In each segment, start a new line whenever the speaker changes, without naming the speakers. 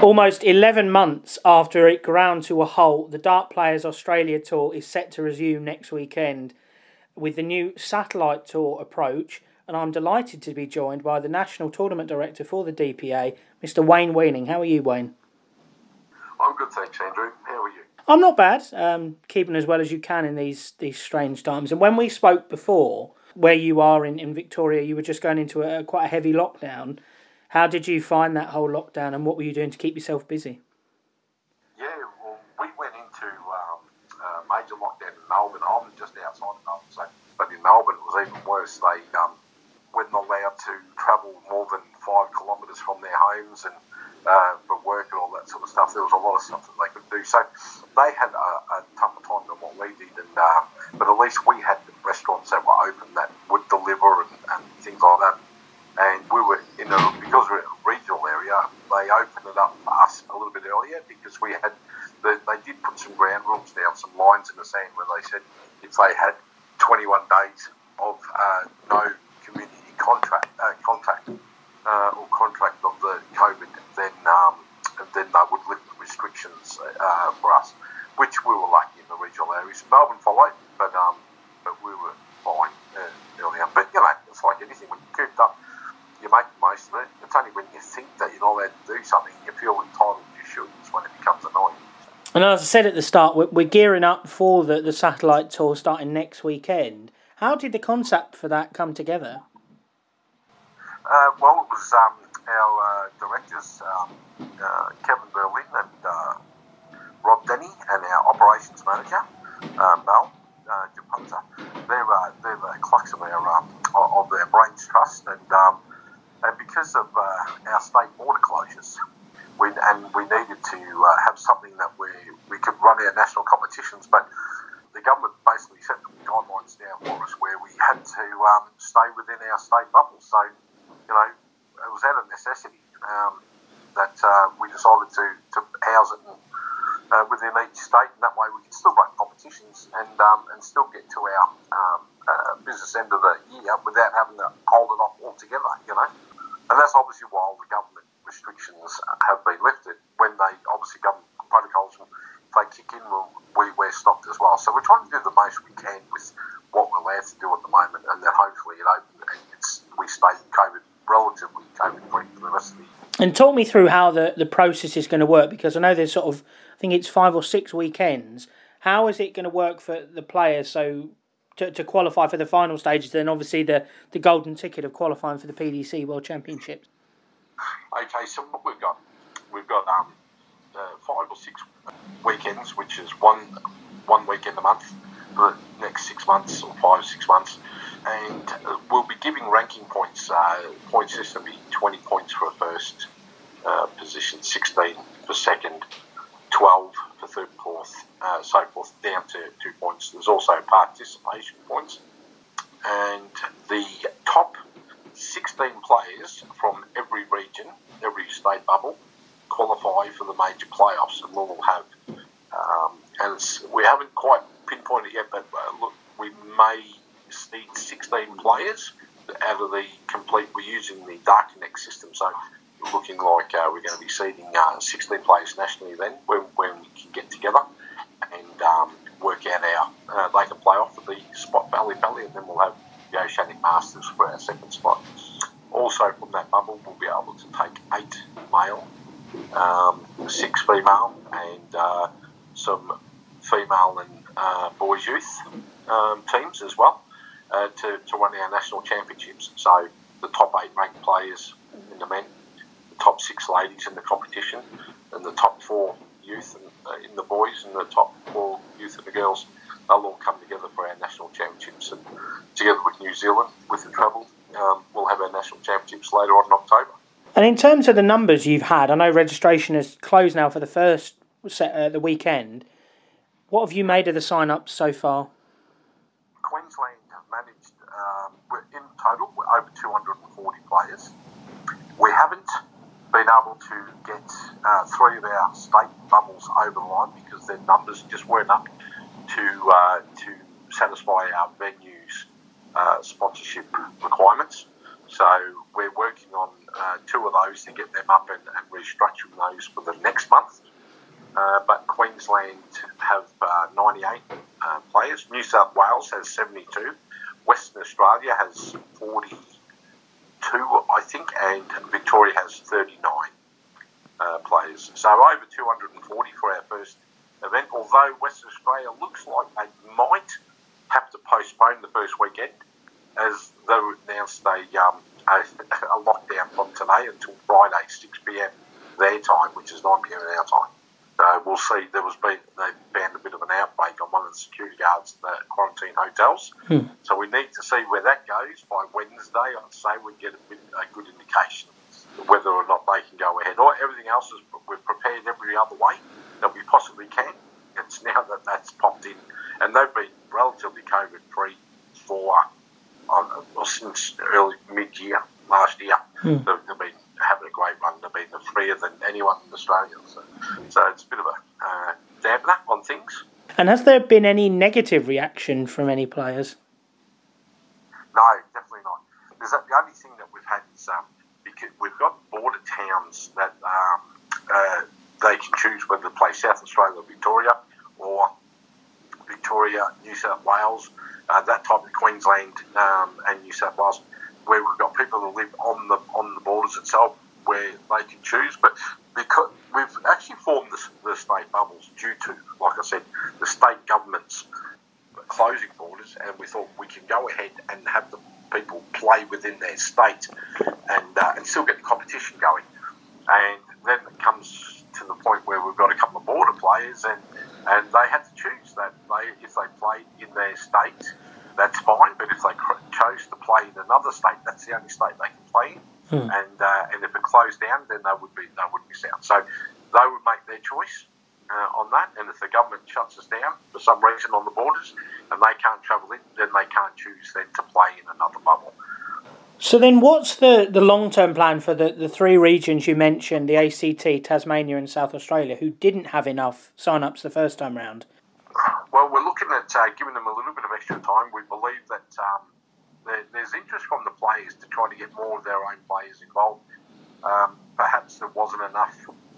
Almost 11 months after it ground to a halt, the Dart Players Australia Tour is set to resume next weekend with the new satellite tour approach. And I'm delighted to be joined by the National Tournament Director for the DPA, Mr. Wayne Weening. How are you, Wayne?
I'm good, thanks, Andrew. How are you?
I'm not bad, um, keeping as well as you can in these, these strange times. And when we spoke before, where you are in, in Victoria, you were just going into a, quite a heavy lockdown. How did you find that whole lockdown, and what were you doing to keep yourself busy?
Yeah, well, we went into um, a major lockdown in Melbourne. I'm just outside of Melbourne, so, but in Melbourne it was even worse. They um, weren't allowed to travel more than five kilometres from their homes and uh, for work and all that sort of stuff. There was a lot of stuff that they could do. So they had a, a tougher time than what we did, and um, but at least we had restaurants that were open that would deliver and, and things like that and we were in a because we're in a regional area. They opened it up for us a little bit earlier because we had the, they did put some ground rules down, some lines in the sand where they said if they had 21 days of uh, no community contract uh, contact uh, or contract of the COVID, then um, then they would lift the restrictions uh, for us, which we were lucky in the regional areas. Melbourne followed, but um, but we were fine uh, early on. But you know, it's like anything when you cooped up you make the most of it. It's only when you think that you're not allowed to do something, you feel entitled you should, is when it becomes annoying.
And as I said at the start, we're, we're gearing up for the, the satellite tour starting next weekend. How did the concept for that come together?
Uh, well, it was um, our uh, directors, um, uh, Kevin Berlin and uh, Rob Denny, and our operations manager, uh, Mel uh, They're, uh, they're the crux of our, um, of our Brains Trust, and um, and because of uh, our state border closures, we, and we needed to uh, have something that we, we could run our national competitions, but the government basically set the guidelines down for us where we had to um, stay within our state bubble. So, you know, it was out of necessity um, that uh, we decided to, to house it uh, within each state, and that way we could still run competitions and um, and still get to our um, uh, business end of the year without having to hold it off altogether, you know. And that's obviously while the government restrictions have been lifted. When they obviously government protocols, if they kick in, we, we're stopped as well. So we're trying to do the most we can with what we're allowed to do at the moment, and then hopefully it opens and it's, we stay COVID relatively COVID free for the rest of the year.
And talk me through how the, the process is going to work because I know there's sort of, I think it's five or six weekends. How is it going to work for the players? So to, to qualify for the final stages, then obviously the, the golden ticket of qualifying for the PDC World Championships.
Okay, so what we've got, we've got um, uh, five or six weekends, which is one one weekend a month for the next six months or five six months, and uh, we'll be giving ranking points. Uh, point system be twenty points for a first uh, position, sixteen for second, twelve for third, fourth, uh, so forth, down to two points. There's also participation points. And the top 16 players from every region, every state bubble, qualify for the major playoffs, and we'll have. Um, and we haven't quite pinpointed yet, but uh, look, we may need 16 players out of the complete. We're using the Dart Connect system, so looking like uh, we're going to be seeding uh, 16 players nationally then when, when we can get together and um, work out our. Uh, they can play off at the spot Valley Valley and then we'll have the Oceanic Masters for our second spot. Also, from that bubble, we'll be able to take eight male, um, six female, and uh, some female and uh, boys youth um, teams as well uh, to, to run our national championships. So the top eight ranked players in the men the top six ladies in the competition, and the top four youth uh, in the boys, and the top four youth and the girls. They'll all come together for our national championships, and together with New Zealand, with the travel, um, we'll have our national championships later on in October.
And in terms of the numbers you've had, I know registration is closed now for the first set, uh, the weekend. What have you made of the sign ups so far?
Queensland have managed, um, in total, over 240 players. We haven't been able to get uh, three of our state bubbles over the line because their numbers just weren't up to uh, to satisfy our venues uh, sponsorship requirements. So we're working on uh, two of those to get them up and, and restructuring those for the next month. Uh, but Queensland have uh, 98 uh, players. New South Wales has 72. Western Australia has 42, I think, and Victoria has 39 uh, players. So over 240 for our first event. Although Western Australia looks like they might have to postpone the first weekend, as they announced a, um, a, a lockdown from today until Friday, 6 p.m. their time, which is 9 p.m. our time. So we'll see. There was been they found a bit of an outbreak on one of the security guards at the quarantine hotels.
Hmm.
So we need to see where that goes by Wednesday. I'd say we get a, bit, a good indication whether or not they can go ahead. Or everything else is we've prepared every other way that we possibly can. It's now that that's popped in, and they've been relatively COVID free for uh, well, since early mid year last year.
Hmm.
They've, they've been having a great run. They've been freer than anyone in Australia. So, so it's a bit of a uh, dampener on things.
And has there been any negative reaction from any players?
No, definitely not. There's the only thing that we've had is um, because we've got border towns that um, uh, they can choose whether to play South Australia or Victoria or Victoria, New South Wales, uh, that type of Queensland um, and New South Wales, where we've got people who live on the on the borders itself, where they can choose. But because we've actually formed the, the state bubbles due to, like I said, the state governments closing borders, and we thought we can go ahead and have the people play within their state and uh, and still get the competition going. And then it comes to the point where we've got a couple of border players, and and they had to choose that they if they played in their state, that's fine. But if they cr- chose to play in another state, that's the only state they can play in.
Hmm.
And uh, and if it closed down, then they would be they would miss out. So they would make their choice uh, on that. And if the government shuts us down for some reason on the borders, and they can't travel in, then they can't choose then to play in another bubble.
So then, what's the, the long term plan for the, the three regions you mentioned, the ACT, Tasmania, and South Australia, who didn't have enough sign ups the first time round?
Well, we're looking at uh, giving them a little bit of extra time. We believe that um, there's interest from the players to try to get more of their own players involved. Um, perhaps there wasn't enough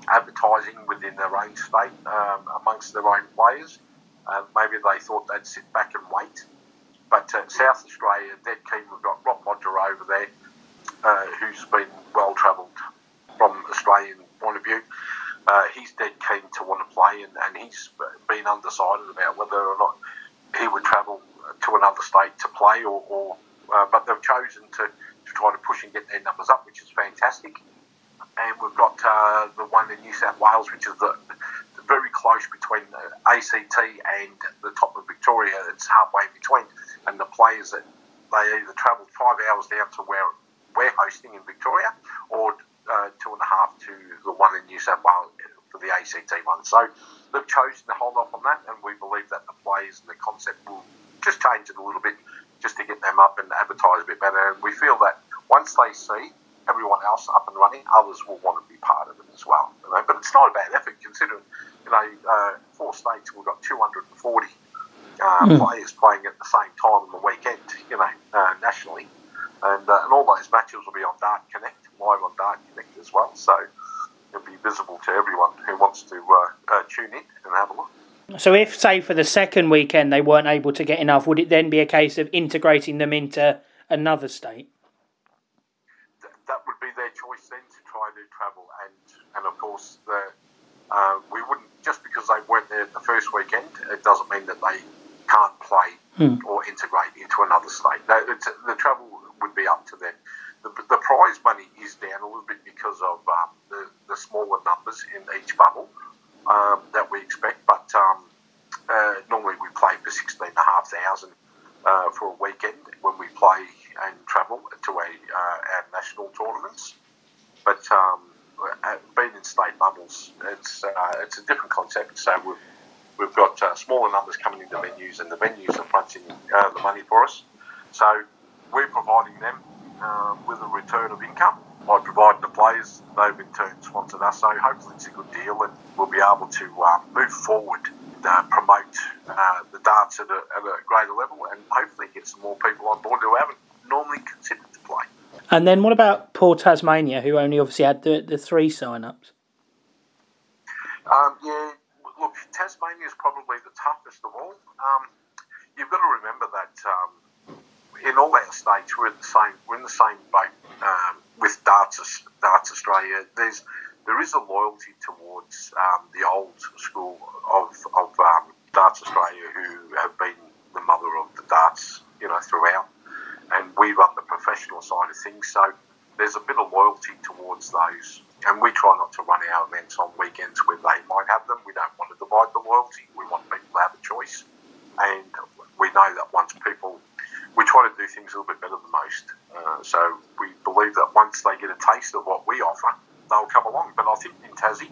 advertising within their own state um, amongst their own players. Uh, maybe they thought they'd sit back and wait. But uh, South Australia, dead keen. We've got Rob Bodger over there, uh, who's been well travelled from Australian point of view. Uh, he's dead keen to want to play, and, and he's been undecided about whether or not he would travel to another state to play, or, or uh, but they've chosen to, to try to push and get their numbers up, which is fantastic. And we've got uh, the one in New South Wales, which is the, the very close between the ACT and the top of Victoria. It's halfway between, and the players that they either travelled five hours down to where we're hosting in Victoria, or uh, two and a half to the one in New South Wales for the ACT one. So they've chosen to hold off on that, and we believe that the players and the concept will just change it a little bit, to get them up and advertise a bit better. And we feel that once they see everyone else up and running, others will want to be part of it as well. You know? But it's not a bad effort considering, you know, uh, four states we've got 240 uh,
Mm.
players playing at the same time on the weekend, you know, uh, nationally. And, uh, and all those matches will be on Dart Connect, live on Dart Connect as well. So it'll be visible to everyone who wants to uh, uh, tune in and have a look.
So, if, say, for the second weekend they weren't able to get enough, would it then be a case of integrating them into another state?
Th- that would be their choice then to try to travel. And, and of course, the, uh, we wouldn't, just because they weren't there the first weekend, it doesn't mean that they can't play
Hmm.
or integrate into another state. No, it's, the travel would be up to them. The, the prize money is down a little bit because of um, the, the smaller numbers in each bubble um, that we expect, but um, uh, normally we play for 16,500 uh, for a weekend when we play and travel to a, uh, our national tournaments. But um, uh, being in state bubbles, it's uh, it's a different concept. So we've we've got uh, smaller numbers coming into venues, and the venues are fronting the money for us. So we're providing them um, with a return of income by providing the players. They've in turn sponsored us, so hopefully it's a good deal, and we'll be able to uh, move forward, uh, promote uh, the darts at a, at a greater level, and hopefully get some more people on board who haven't normally considered to play.
And then what about poor Tasmania, who only obviously had the, the three sign ups?
Um, yeah, look, Tasmania is probably the toughest of all. Um, you've got to remember that um, in all our states we're in the same we're in the same boat um, with Darts Darts Australia. There's there is a loyalty towards um, the old school of of um, Darts Australia, who have been the mother of the darts, you know, throughout. And we run the professional side of things, so there's a bit of loyalty towards those. And we try not to run our events on weekends where they might have them. We don't want to divide the loyalty. We want people to have a choice. And we know that once people, we try to do things a little bit better than most. Uh, so we believe that once they get a taste of what we offer, they'll come along. But I think in Tassie,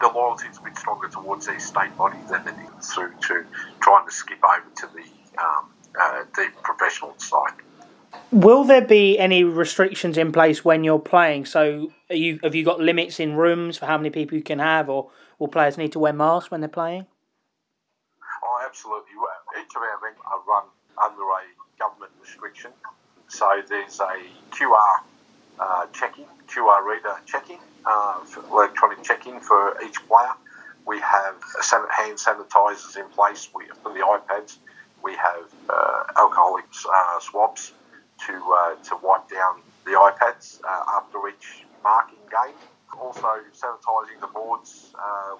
the loyalty is a bit stronger towards their state body than it is through to trying to skip over to the um, uh, the professional side.
Will there be any restrictions in place when you're playing? So, you have you got limits in rooms for how many people you can have, or will players need to wear masks when they're playing?
Oh, absolutely. Each of our events are run under a government restriction. So there's a QR uh, check-in, QR reader check-in, uh, electronic check-in for each player. We have hand sanitizers in place we, for the iPads. We have uh, alcoholic uh, swabs to uh, to wipe down the iPads after each marking game. Also, sanitising the boards.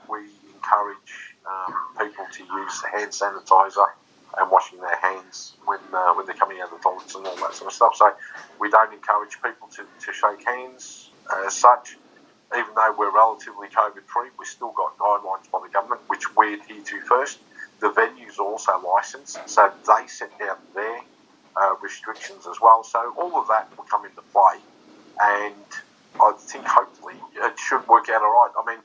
we encourage um, people to use hand sanitizer and washing their hands when uh, when they're coming out of the toilets and all that sort of stuff. So we don't encourage people to, to shake hands as such. Even though we're relatively COVID free, we've still got guidelines by the government, which we adhere to first. The venues are also licensed, so they set down their uh, restrictions as well. So all of that will come into play, and I think hopefully it should work out all right. I mean,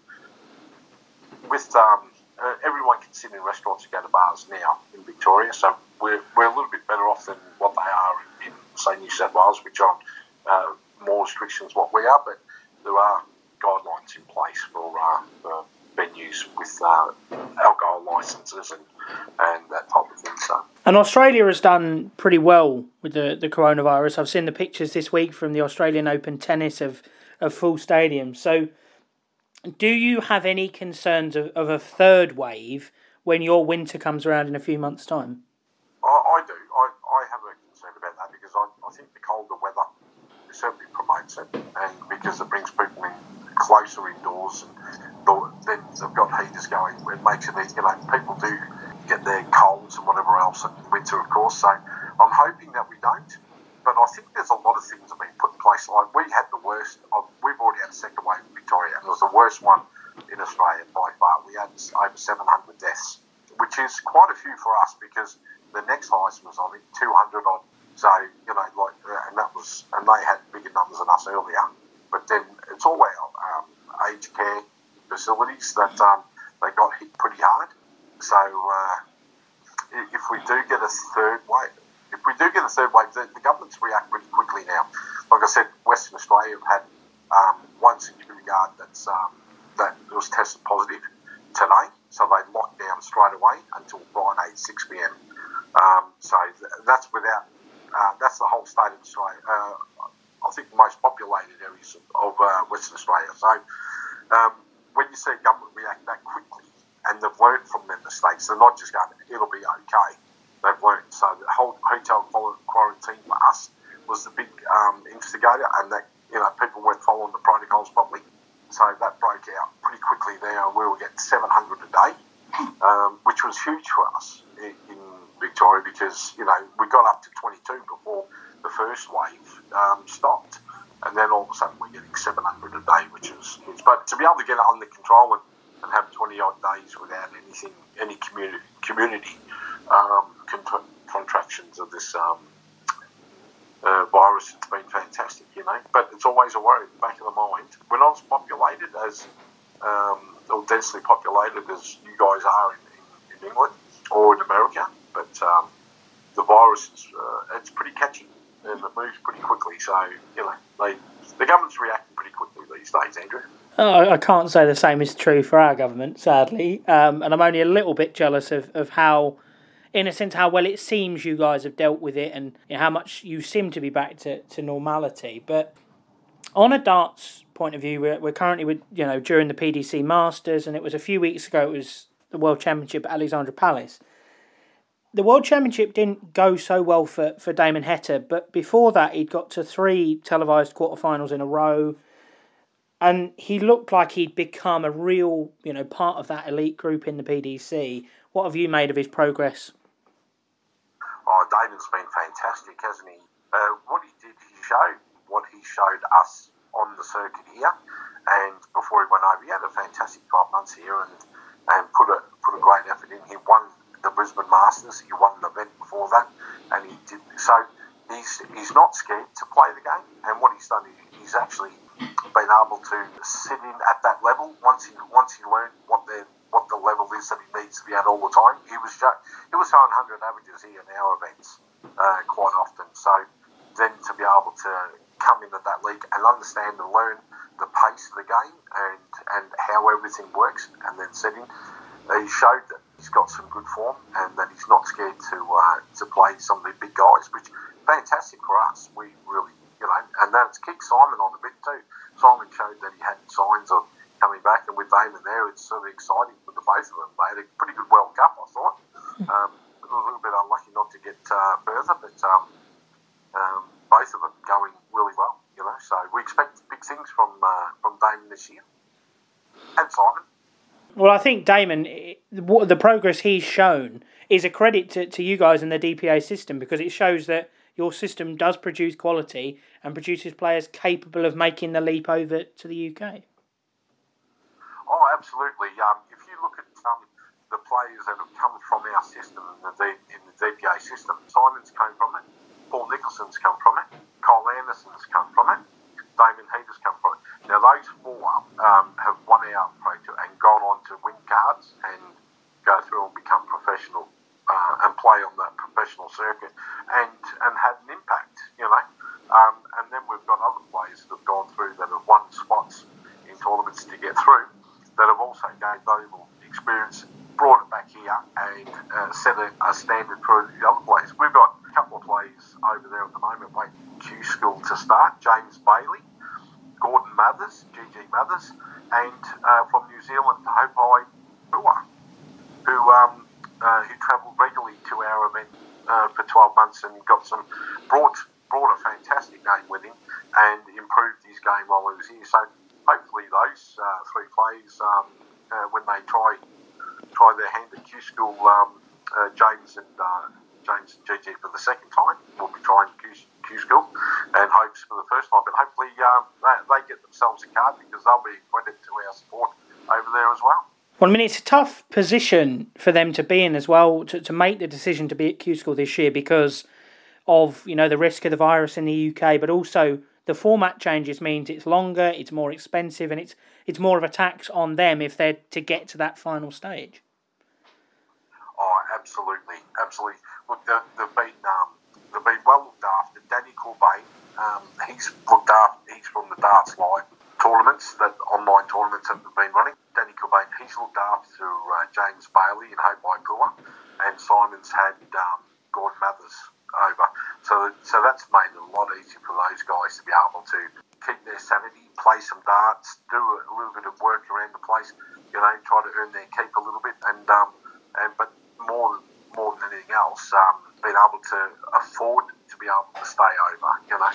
with um, uh, everyone can sit in restaurants and go to bars now in Victoria, so we're, we're a little bit better off than what they are in, in say, New South Wales, which are uh, more restrictions what we are, but there are guidelines in place for, uh, for venues with uh, alcohol licences and, and that type of thing. So.
And Australia has done pretty well with the, the coronavirus. I've seen the pictures this week from the Australian Open tennis of, of full stadiums. So do you have any concerns of, of a third wave when your winter comes around in a few months' time?
I, I do. I, I have a concern about that because I, I think the colder weather certainly promotes it, and because it brings people in closer indoors, and the, then they've got heaters going, it makes it. You know, people do get their colds and whatever else in winter, of course. So I'm hoping that we don't. But I think there's a lot of things that have been put in place. Like we had the worst. Of, we've already had a second wave it was the worst one in Australia by far. We had over 700 deaths, which is quite a few for us because the next highest was I think 200 odd. So you know, like, and that was, and they had bigger numbers than us earlier. But then it's all our um, aged care facilities that um, they got hit pretty hard. So uh, if we do get a third wave, if we do get a third wave, the, the governments react pretty quickly now. Like I said, Western Australia have had um, one security guard that's um, that was tested positive today, so they locked down straight away until Friday 6 p.m. Um, so th- that's without uh, that's the whole state of Australia. Uh, I think the most populated areas of, of uh, Western Australia. So um, when you see government react that quickly, and they've learned from them mistakes, they're not just going, it'll be okay they've learned. So the whole hotel quarantine for us was the big um, instigator, and that you know people weren't following the protocols properly. So that broke out pretty quickly there, we were getting 700 a day, um, which was huge for us in, in, Victoria because you know we got up to 22 before the first wave um, stopped, and then all of a sudden we're getting 700 a day, which is. But to be able to get it under control and, and have 20 odd days without anything, any community community um, cont- contractions of this um, uh, virus. It's been fantastic, you know. But it's always a worry at the back of the mind. We're not as populated as, um, or densely populated as you guys are in, in, in England or in America. But um, the virus is uh, it's pretty catchy and it moves pretty quickly. So you know, they the government's reacting pretty quickly these days, Andrew.
Oh, I can't say the same is true for our government, sadly, um, and I'm only a little bit jealous of, of how in a sense how well it seems you guys have dealt with it and you know, how much you seem to be back to, to normality. But on a darts point of view, we're, we're currently with you know during the PDC Masters, and it was a few weeks ago. It was the World Championship at Alexandra Palace. The World Championship didn't go so well for, for Damon Heta, but before that, he'd got to three televised quarterfinals in a row, and he looked like he'd become a real, you know, part of that elite group in the PDC. What have you made of his progress?
Oh, Damon's been fantastic, hasn't he? Uh, what he did, he showed what he showed us on the circuit here, and before he went over, he had a fantastic 12 months here, and and put a put a great effort in. He won the Brisbane Masters. He won an event before that, and he did so. He's he's not scared to play the game, and what he's done, he's actually been able to sit in at that level. Once he once he learned what the what the level is that he needs to be at all the time, he was just, he was showing 100 averages here in our events uh, quite often. So then to be able to come in at that league and understand and learn the pace of the game and, and how everything works and then setting. He showed that he's got some good form and that he's not scared to uh, to play some of the big guys, which fantastic for us. We really, you know, and that's kicked Simon on a bit too. Simon showed that he had signs of coming back, and with Damon there, it's sort of exciting both of them. They had a pretty good World Cup, I thought. Um, a little bit unlucky not to get uh, further, but um, um, both of them going really well. You know, so we expect big things from uh, from Damon this year, and Simon.
Well, I think Damon, the progress he's shown is a credit to, to you guys and the DPA system because it shows that your system does produce quality and produces players capable of making the leap over to the UK.
Oh, absolutely. Um, if you look at um, the players that our system in the, in the DPA system, Simon's came from it, Paul Nicholson's come from it, Kyle Anderson's come from it. Damon Heta's come from it. Now, those four um, have won our project and gone on to win cards and go through and become professional uh, and play on that professional circuit and, and had an impact, you know. Um, and then we've got other players that have gone through that have won spots in tournaments to get through that have also gained valuable experience, brought it back here and uh, set a, a standard for the other players. We've got a couple of players over there at the moment waiting Q School to start. James Bailey, Gordon Mathers, GG Mathers, and uh, from New Zealand, Haupai Puha, who um, uh, who travelled regularly to our event uh, for 12 months and got some brought brought a fantastic name with him and improved his So hopefully those uh, three players, um, uh, when they try try their hand at Q School, um, uh, James and James and GG for the second time. We'll be trying Q, Q School and hopes for the first time. But hopefully um, they, they, get themselves a card because they'll be credit to our support over there as well.
Well, I mean, it's a tough position for them to be in as well to, to make the decision to be at Q School this year because of you know the risk of the virus in the UK, but also the format changes means it's longer, it's more expensive, and it's it's more of a tax on them if they're to get to that final stage.
Oh, absolutely, absolutely. Look, they've, been um, they've been well looked after. Danny Corbett, um, he's looked after. He's from the Darts Live tournaments, that online tournaments that they've been running. Danny Corbett, he's looked after uh, James Bailey and Haupai Puha, and Simon's had um, Gordon Mathers over. So, so that's made it a lot easier for those guys to be able to keep their sanity, play some darts, do a, little bit of work around the place, you know, try to earn their keep a little bit, and um, and but more more than anything else, um, being able to afford to be able to stay over, you know,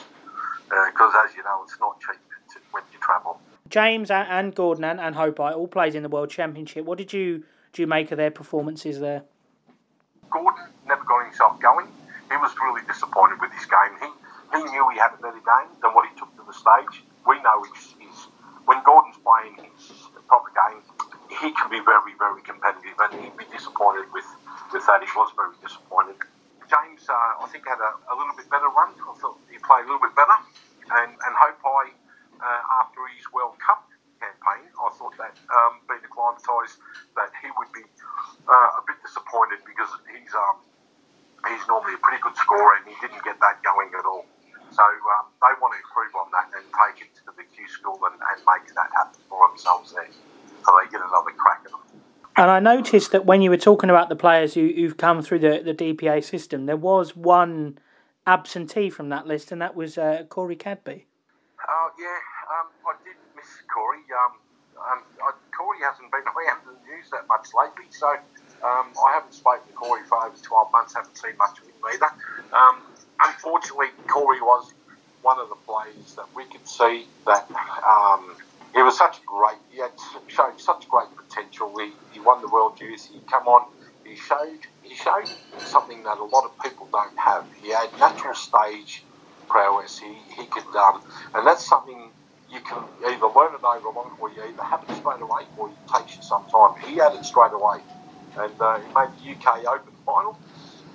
because uh, as you know, it's not cheap to, when you travel.
James and Gordon and, and Haupai all played in the World Championship. What did you do you make of their performances there?
Gordon never got himself going. He was really disappointed with his game. He he knew he had a better game than what he took to the stage. We know he's, he's when Gordon's playing his proper game, he can be very, very competitive, and he'd be disappointed with, with that. He was very disappointed. James, uh, I think, had a, a, little bit better run. I thought he played a little bit better, and and Haupai, uh, after his World Cup campaign, I thought that um, being acclimatised, that he would be uh, a bit disappointed because he's um, he's normally a pretty good scorer, and he didn't get that going at all. So um, they want to improve on that and take it to the Q school and, and make that happen for themselves there. So they get another crack at them.
And I noticed that when you were talking about the players who, who've come through the, the DPA system, there was one absentee from that list, and that was uh, Corey Cadby.
Oh, yeah, um, I did miss Corey. Um, um, I, Corey hasn't been around in the news that much lately, so um, I haven't spoken to Corey for over 12 months, haven't seen much of him either. Um, unfortunately, Corey was one of the players that we could see that um, he was such great, he had showed such great potential. He, he won the World Youth, he come on, he showed, he showed something that a lot of people don't have. He had natural stage prowess, he, he could, um, and that's something you can either learn it over long or you either have it straight away or it takes you some time. He had it straight away and uh, he made the UK Open final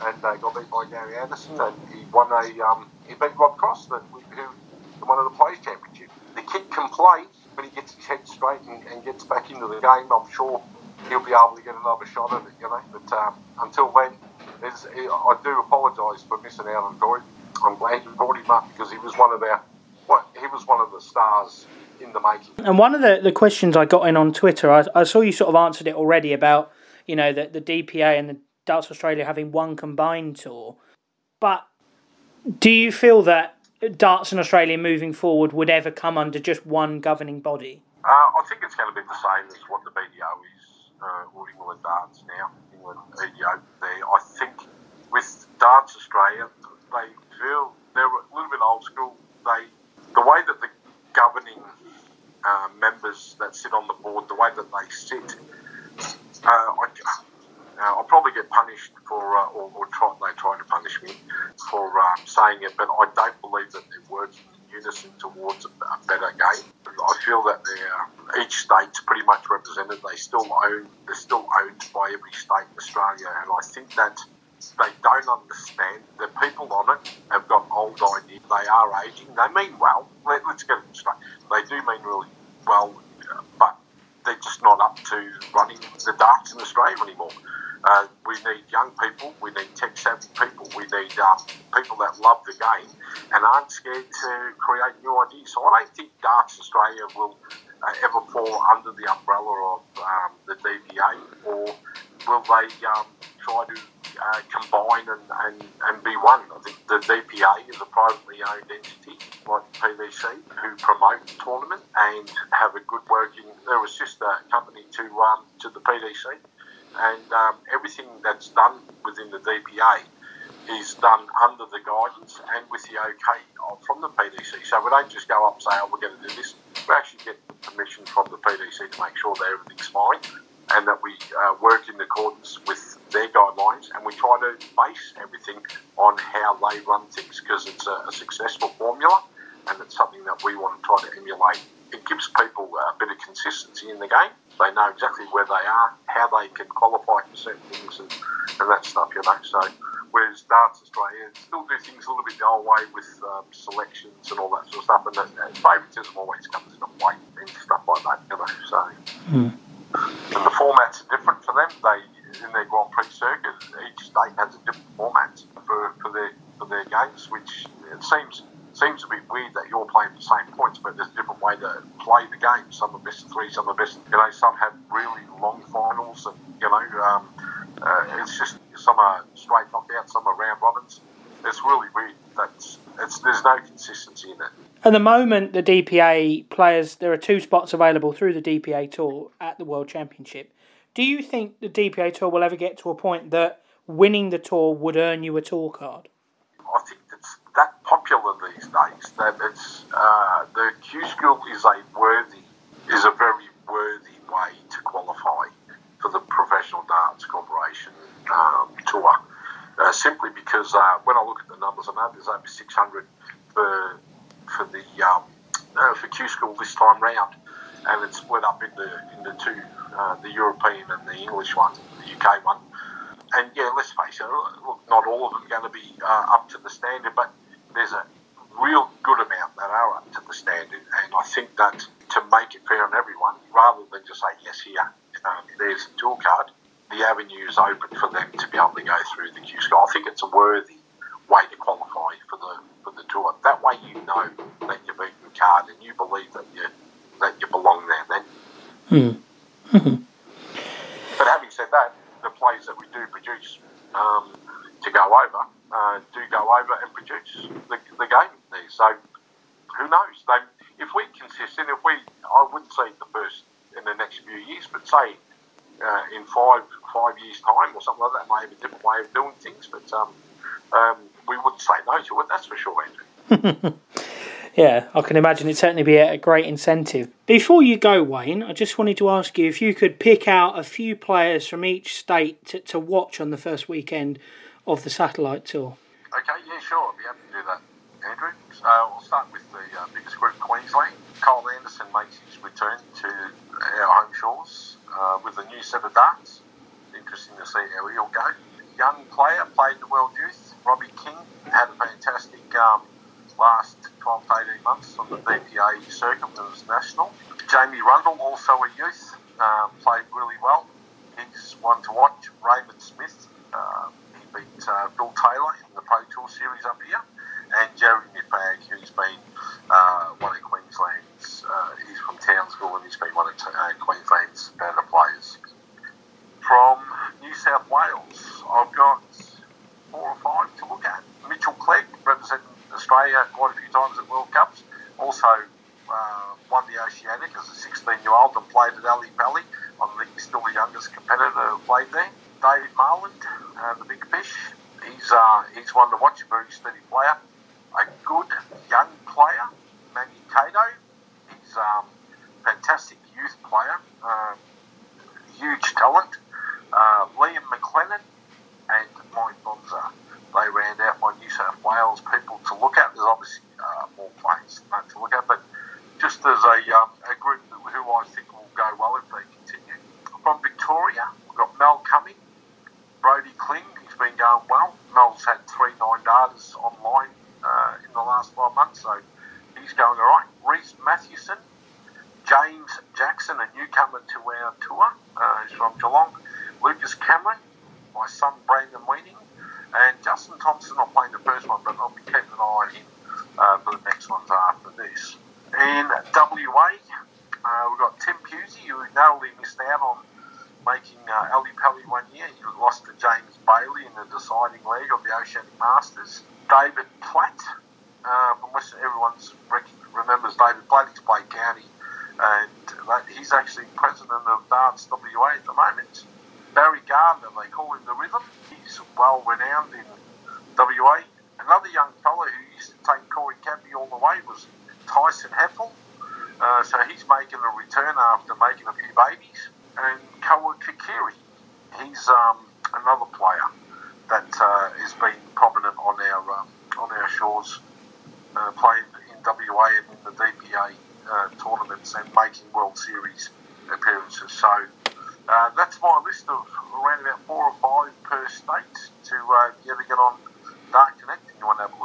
and uh, got beat by Gary Anderson and he won a um, he beat Rob Cross who won the Players Championship. The kid can play when he gets his head straight and, and, gets back into the game. I'm sure he'll be able to get another shot at it, you know. But um, until then, I do apologise for missing out on Corey. I'm glad you brought him up because he was one of our what he was one of the stars in the making.
And one of the, the questions I got in on Twitter, I, I saw you sort of answered it already about you know the the DPA and the Darts Australia having one combined tour, but do you feel that darts in Australia moving forward would ever come under just one governing body?
Uh, I think it's going to be the same as what the BDO is, uh, or England Darts now, England BDO there. I think with Darts Australia, they feel they're a little bit old school. They, the way that the governing uh, members that sit on the board, the way that they sit, uh, I, uh, I'll probably get punished for, uh, or, or try, they to punish me for um, saying it, but I don't believe that they're working in unison towards a, a better game. I feel that they're, each state's pretty much represented. They still own, they're still owned by every state in Australia, and I think that they don't understand. The people on it have got old ideas. They are aging. They mean well. Let, us get it straight. They do mean really well, but they're just not up to running the darts in Australia anymore. Uh, we need young people, we need tech savvy people, we need um, people that love the game and aren't scared to create new ideas. So I don't think Darts Australia will uh, ever fall under the umbrella of um, the DPA, or will they um, try to uh, combine and, and, and be one? I think the DPA is a privately owned entity like PDC who promote the tournament and have a good working. They're a sister company to um, to the PDC and um, everything that's done within the DPA is done under the guidance and with the okay from the PDC. So we don't just go up and say, oh, we're going to do this. We actually get permission from the PDC to make sure that everything's fine and that we uh, work in accordance with their guidelines and we try to base everything on how they run things because it's a, a successful formula and it's something that we want to try to emulate. It gives people a bit of consistency in the game they know exactly where they are, how they can qualify for certain things, and, and that stuff, you know. So, whereas Darts Australia still do things a little bit the old way with um, selections and all that sort of stuff, and, and favouritism always comes into play and stuff like that, you know. So, mm. and the formats are different for them. They in their Grand Prix circuit, each state has a different format for, for their for their games, which it seems seems a bit weird that you're playing the same points, but there's a different way to play the game. Some are best of three, some are best. You know, some have really long finals, and you know, um, uh, it's just some are straight knockouts, some are round robins. It's really weird. That's it's there's no consistency in it.
At the moment, the DPA players there are two spots available through the DPA tour at the World Championship. Do you think the DPA tour will ever get to a point that winning the tour would earn you a tour card?
I think popular these days that it's uh, the Q School is a worthy is a very worthy way to qualify for the Professional Darts Corporation um, tour. Uh, simply because uh, when I look at the numbers, I know there's over 600 for for the um, uh, for Q School this time round, and it's split up into into two, uh, the European and the English one, the UK one and yeah, let's face it, look, not all of them are going to be uh, up to the standard, but there's a real good amount that are up to the standard, and I think that to make it fair on everyone, rather than just say yes here, um, there's a tour card, the avenue is open for them to be able to go through the Q School. I think it's a worthy way to qualify for the for the tour. That way, you know that you've beaten the card, and you believe that you that you belong there. Then.
Hmm.
but having said that, the plays that we do produce um, to go over uh, do go over and produce the, the game there. So who knows? They, if we're consistent, if we, I wouldn't say the first in the next few years, but say uh, in five five years' time or something like that, may have a different way of doing things. But um, um, we wouldn't say no to it. That's for sure, Andrew.
yeah, I can imagine it'd certainly be a great incentive. Before you go, Wayne, I just wanted to ask you if you could pick out a few players from each state to, to watch on the first weekend of the satellite tour.
Okay, yeah, sure, I'll be happy to do that, Andrew. So we'll start with the uh, biggest group, Queensland. Kyle Anderson makes his return to our home shores uh, with a new set of darts. Interesting to see how he'll go. Young player, played the World Youth. Robbie King had a fantastic um, last 12 to 18 months on the DPA circuit with his national. Jamie Rundle, also a youth, um, played really well. He's one to watch. Raymond Smith, uh, beat uh, Bill Taylor in the Pro Tour Series up here, and Jerry Fagg, who's been uh, one of Queensland's, uh, he's from Townsville and he's been one of uh, Queensland's better players. From I've got four or five to look at. Mitchell Clegg, representing Australia quite a few times at World Cups, also uh, won the Oceanic as a 16 year old and played at Ali Pali. I think he's still the youngest competitor who played there. David Marland, uh, the big fish. He's uh, he's one to watch, a very steady player. A good young player, Manny Cato. He's um, fantastic youth player, uh, huge talent. Uh, Liam McLennan Bonza. They round out my New South Wales people to look at. There's obviously uh, more players to look at, but just as a, um, a group who I think will go well if they continue. From Victoria, we've got Mel Cumming, Brody Kling, he's been going well. Mel's had three nine darters online uh, in the last five months, so he's going all right. Reese Mathewson, James Jackson, a newcomer to our tour, uh, he's from Geelong. Lucas Cameron, my son and Justin Thompson. I'm playing the first one, but I'll be keeping an eye on him uh, for the next ones after this. In WA, uh, we've got Tim Pusey, who narrowly missed out on making uh, Ali Pali one year. He lost to James Bailey in the deciding leg of the Oceanic Masters. David Platt, uh, unless everyone remembers David Platt, he's played county, and that, he's actually president of Darts WA at the moment. Barry Gardner, they call him the Rhythm. He's well renowned in WA. Another young fellow who used to take Corey Cadby all the way was Tyson Heffel. Uh, so he's making a return after making a few babies and Kawa Kikiri. He's um, another player that uh, has been prominent on our um, on our shores, uh, playing in WA and in the DPA uh, tournaments and making World Series appearances. So uh, that's my list of around about four or five per state to uh, you ever get on Dart Connect and you want to have a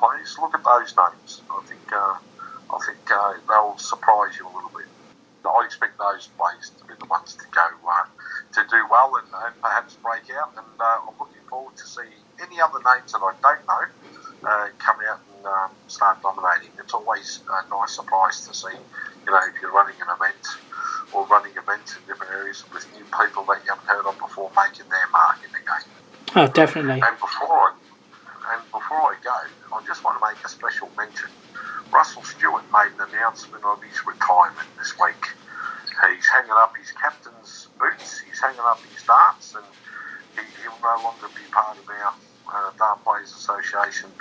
look at players. Look at those names. I think uh, I think they'll surprise you a little bit. I expect those players to be the ones to go uh, to do well and, and, perhaps break out. And uh, I'm looking forward to see any other names that I don't know uh, come out and um, start dominating. It's always a nice surprise to see, you know, if you're running an event or running events in different areas with new people that you haven't heard of before making their mark in the game.
Oh, definitely.
And before I, and before I go, I just want to make a special mention Russell Stewart made an announcement of his retirement this week. He's hanging up his captain's boots, he's hanging up his darts, and he, will no longer be part of our uh, Dart Players Association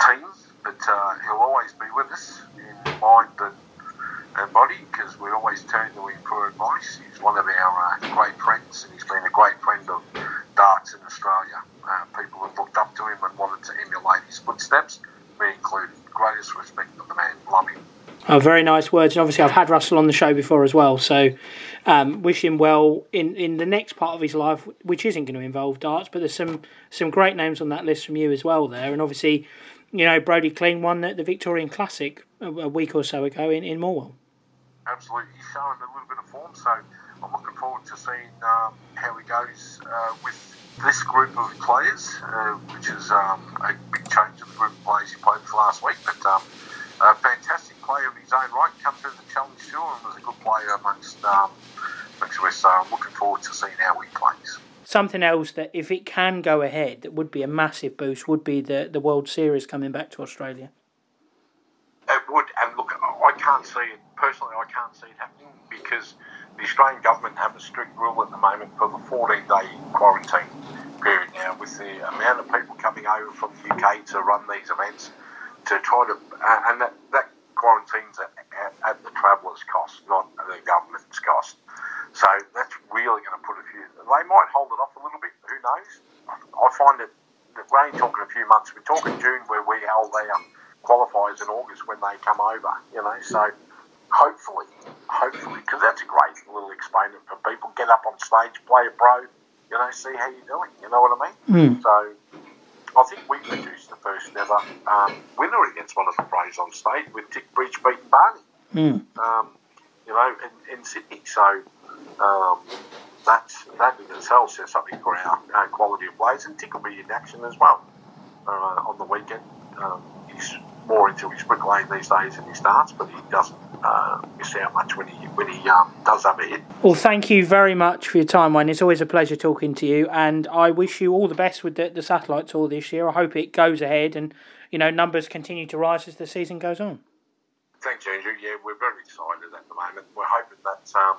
team. But uh, he'll always be with us in mind and, and body because we always turn to him for advice. He's one of our uh, great friends, and he's been a great friend of darts in Australia. Uh, people have looked to him and wanted to emulate his footsteps, me included greatest respect for the man. Love him.
Oh, very nice words. And obviously, I've had Russell on the show before as well. So, um, wish him well in, in the next part of his life, which isn't going to involve darts. But there's some some great names on that list from you as well there. And obviously, you know, Brody Kling won the, the Victorian Classic a, a, week or so ago in, in Morwell.
Absolutely. He's showing a little bit of form. So, I'm looking forward to seeing um, how he goes uh, with this group of players, uh, which is um, a big change of the group of players he played with last week, but um, a fantastic player of his own right, come through the Challenge Tour and was a good player amongst, um, amongst the rest. So I'm looking forward to seeing how he plays.
Something else that, if it can go ahead, that would be a massive boost would be the, the World Series coming back to Australia.
It would, and look, I can't see it personally. I can't see it happening Australian government have a strict rule at the moment for the 14 day quarantine period now, with the amount of people coming over from the UK to run these events, to try to, uh, and that, that quarantine's at, at, at the traveller's cost, not the government's cost. So that's really going to put a few. They might hold it off a little bit. Who knows? I find it. We're only talking a few months. We're talking June, where we held our qualifiers in August when they come over. You know, so hopefully, hopefully, because that's a great little experiment for people. Get up on stage, play a pro, you know, see how you're doing. You know what I mean?
Mm.
So I think we produced the first ever um, winner against one of the pros on stage with Tick Bridge beating Barney.
Mm.
Um, you know, in, in Sydney. So um, that's that in itself says something for our, our quality of plays, and Tick will be in action as well uh, on the weekend. Um, he's more into his bricklaying these days than he starts, but he doesn't uh, miss out much when he when he um, does have a hit.
Well, thank you very much for your time, Wayne. It's always a pleasure talking to you, and I wish you all the best with the, the satellite tour this year. I hope it goes ahead, and you know numbers continue to rise as the season goes on.
Thanks, Andrew. Yeah, we're very excited at the moment. We're hoping that um,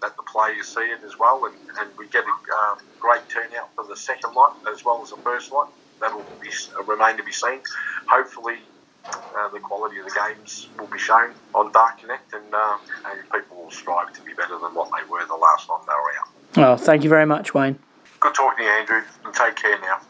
that the players see it as well, and, and we get a um, great turnout for the second lot as well as the first lot. That'll be remain to be seen. Hopefully, uh, the quality of the games will be shown on Dart Connect, and uh, and people will strive to be better than what they were the last time they were out.
Well, thank you very much, Wayne.
Good talking to you, Andrew, and take care now.